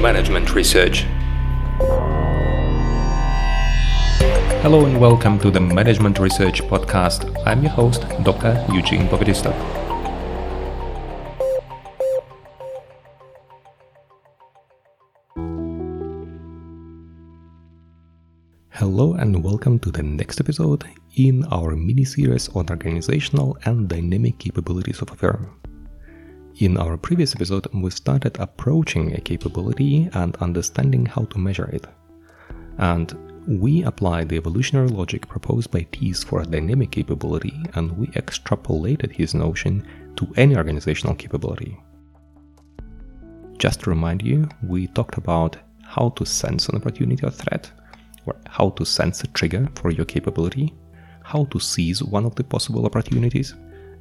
Management Research. Hello and welcome to the Management Research Podcast. I'm your host, Dr. Eugene Povedistov. Hello and welcome to the next episode in our mini series on organizational and dynamic capabilities of a firm. In our previous episode, we started approaching a capability and understanding how to measure it. And we applied the evolutionary logic proposed by Teece for a dynamic capability, and we extrapolated his notion to any organizational capability. Just to remind you, we talked about how to sense an opportunity or threat, or how to sense a trigger for your capability, how to seize one of the possible opportunities,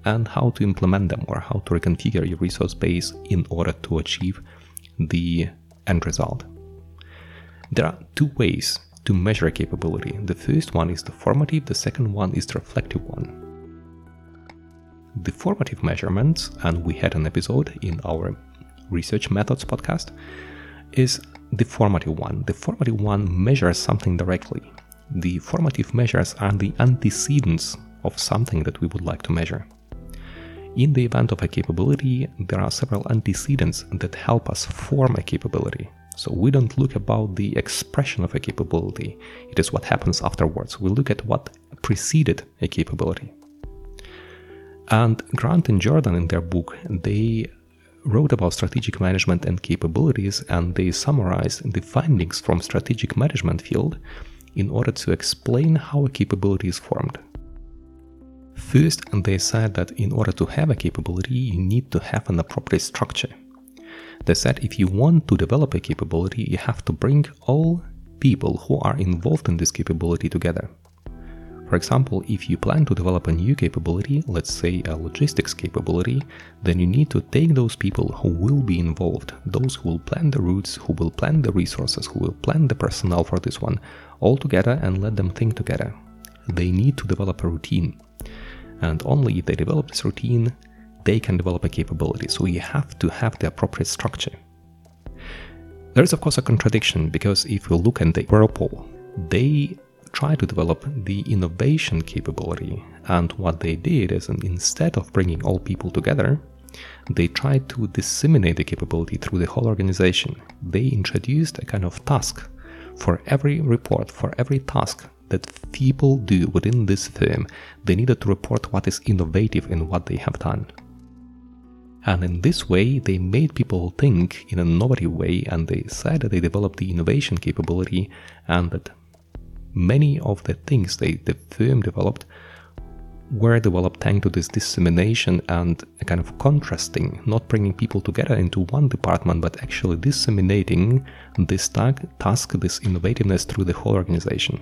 and how to implement them or how to reconfigure your resource base in order to achieve the end result. There are two ways to measure a capability. The first one is the formative, the second one is the reflective one. The formative measurements, and we had an episode in our research methods podcast, is the formative one. The formative one measures something directly. The formative measures are the antecedents of something that we would like to measure. In the event of a capability, there are several antecedents that help us form a capability. So we don't look about the expression of a capability, it is what happens afterwards. We look at what preceded a capability. And Grant and Jordan in their book, they wrote about strategic management and capabilities and they summarize the findings from strategic management field in order to explain how a capability is formed. First, they said that in order to have a capability, you need to have an appropriate structure. They said if you want to develop a capability, you have to bring all people who are involved in this capability together. For example, if you plan to develop a new capability, let's say a logistics capability, then you need to take those people who will be involved, those who will plan the routes, who will plan the resources, who will plan the personnel for this one, all together and let them think together. They need to develop a routine and only if they develop this routine, they can develop a capability. So you have to have the appropriate structure. There is, of course, a contradiction because if we look at the Whirlpool, they try to develop the innovation capability. And what they did is instead of bringing all people together, they tried to disseminate the capability through the whole organization. They introduced a kind of task for every report, for every task that people do within this firm, they needed to report what is innovative in what they have done. And in this way, they made people think in an innovative way, and they said that they developed the innovation capability, and that many of the things they, the firm developed were developed thanks to this dissemination and a kind of contrasting, not bringing people together into one department, but actually disseminating this task, this innovativeness through the whole organization.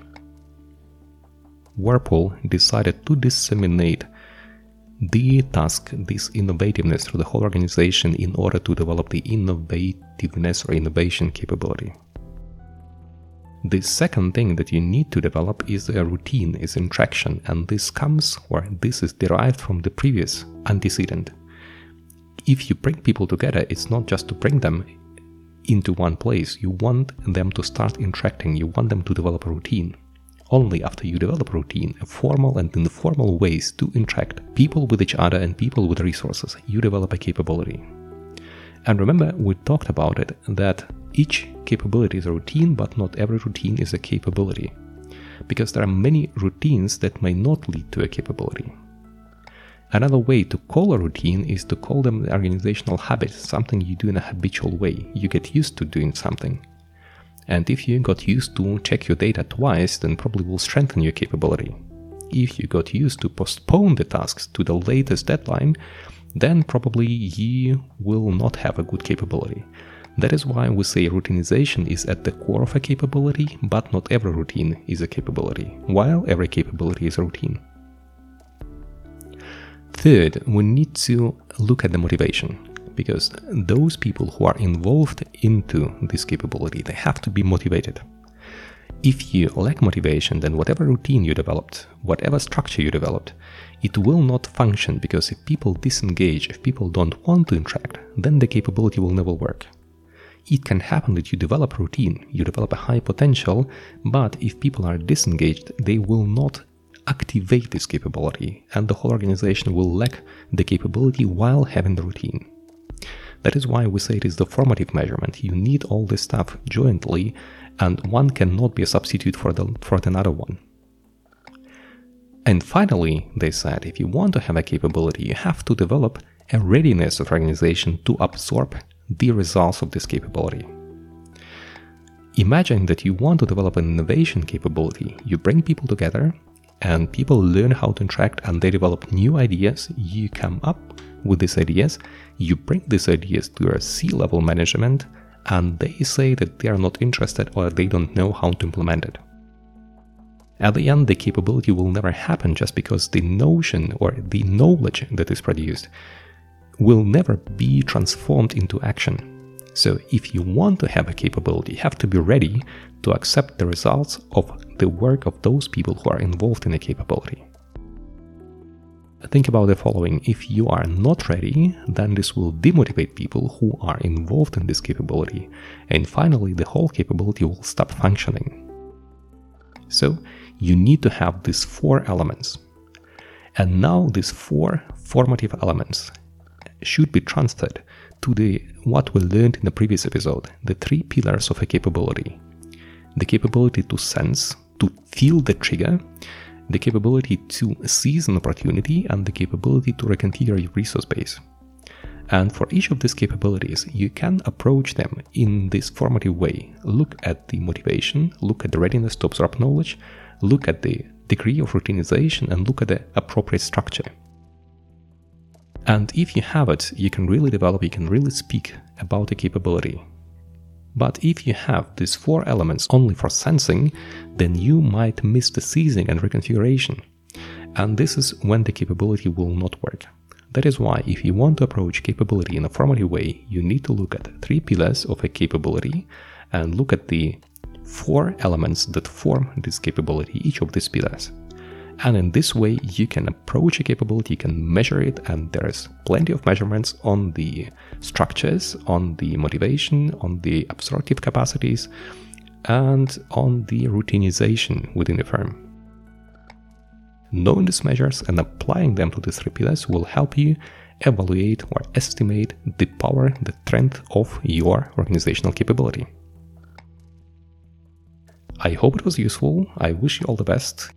Whirlpool decided to disseminate the task, this innovativeness through the whole organization in order to develop the innovativeness or innovation capability. The second thing that you need to develop is a routine, is interaction, and this comes or this is derived from the previous antecedent. If you bring people together, it's not just to bring them into one place, you want them to start interacting, you want them to develop a routine. Only after you develop routine, formal and informal ways to interact people with each other and people with resources, you develop a capability. And remember, we talked about it that each capability is a routine, but not every routine is a capability. Because there are many routines that may not lead to a capability. Another way to call a routine is to call them the organizational habits, something you do in a habitual way. You get used to doing something. And if you got used to check your data twice, then probably will strengthen your capability. If you got used to postpone the tasks to the latest deadline, then probably you will not have a good capability. That is why we say routinization is at the core of a capability, but not every routine is a capability, while every capability is a routine. Third, we need to look at the motivation because those people who are involved into this capability they have to be motivated if you lack motivation then whatever routine you developed whatever structure you developed it will not function because if people disengage if people don't want to interact then the capability will never work it can happen that you develop routine, you develop a high potential, but if people are disengaged, they will not activate this capability, and the whole organization will lack the capability while having the routine. That is why we say it is the formative measurement. You need all this stuff jointly, and one cannot be a substitute for the for another one. And finally, they said if you want to have a capability, you have to develop a readiness of organization to absorb the results of this capability. Imagine that you want to develop an innovation capability. You bring people together and people learn how to interact and they develop new ideas. You come up with these ideas, you bring these ideas to your C level management, and they say that they are not interested or they don't know how to implement it. At the end, the capability will never happen just because the notion or the knowledge that is produced will never be transformed into action. So, if you want to have a capability, you have to be ready to accept the results of the work of those people who are involved in a capability. Think about the following if you are not ready, then this will demotivate people who are involved in this capability, and finally, the whole capability will stop functioning. So, you need to have these four elements. And now, these four formative elements should be transferred to the what we learned in the previous episode, the three pillars of a capability. The capability to sense, to feel the trigger, the capability to seize an opportunity, and the capability to reconfigure your resource base. And for each of these capabilities, you can approach them in this formative way. Look at the motivation, look at the readiness to absorb knowledge, look at the degree of routinization, and look at the appropriate structure. And if you have it, you can really develop, you can really speak about the capability. But if you have these four elements only for sensing, then you might miss the seizing and reconfiguration. And this is when the capability will not work. That is why, if you want to approach capability in a formative way, you need to look at three pillars of a capability and look at the four elements that form this capability, each of these pillars. And in this way, you can approach a capability, you can measure it, and there is plenty of measurements on the structures, on the motivation, on the absorptive capacities, and on the routinization within the firm. Knowing these measures and applying them to these pillars will help you evaluate or estimate the power, the strength of your organizational capability. I hope it was useful. I wish you all the best.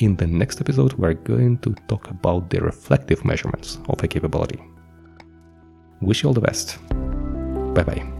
In the next episode, we're going to talk about the reflective measurements of a capability. Wish you all the best. Bye bye.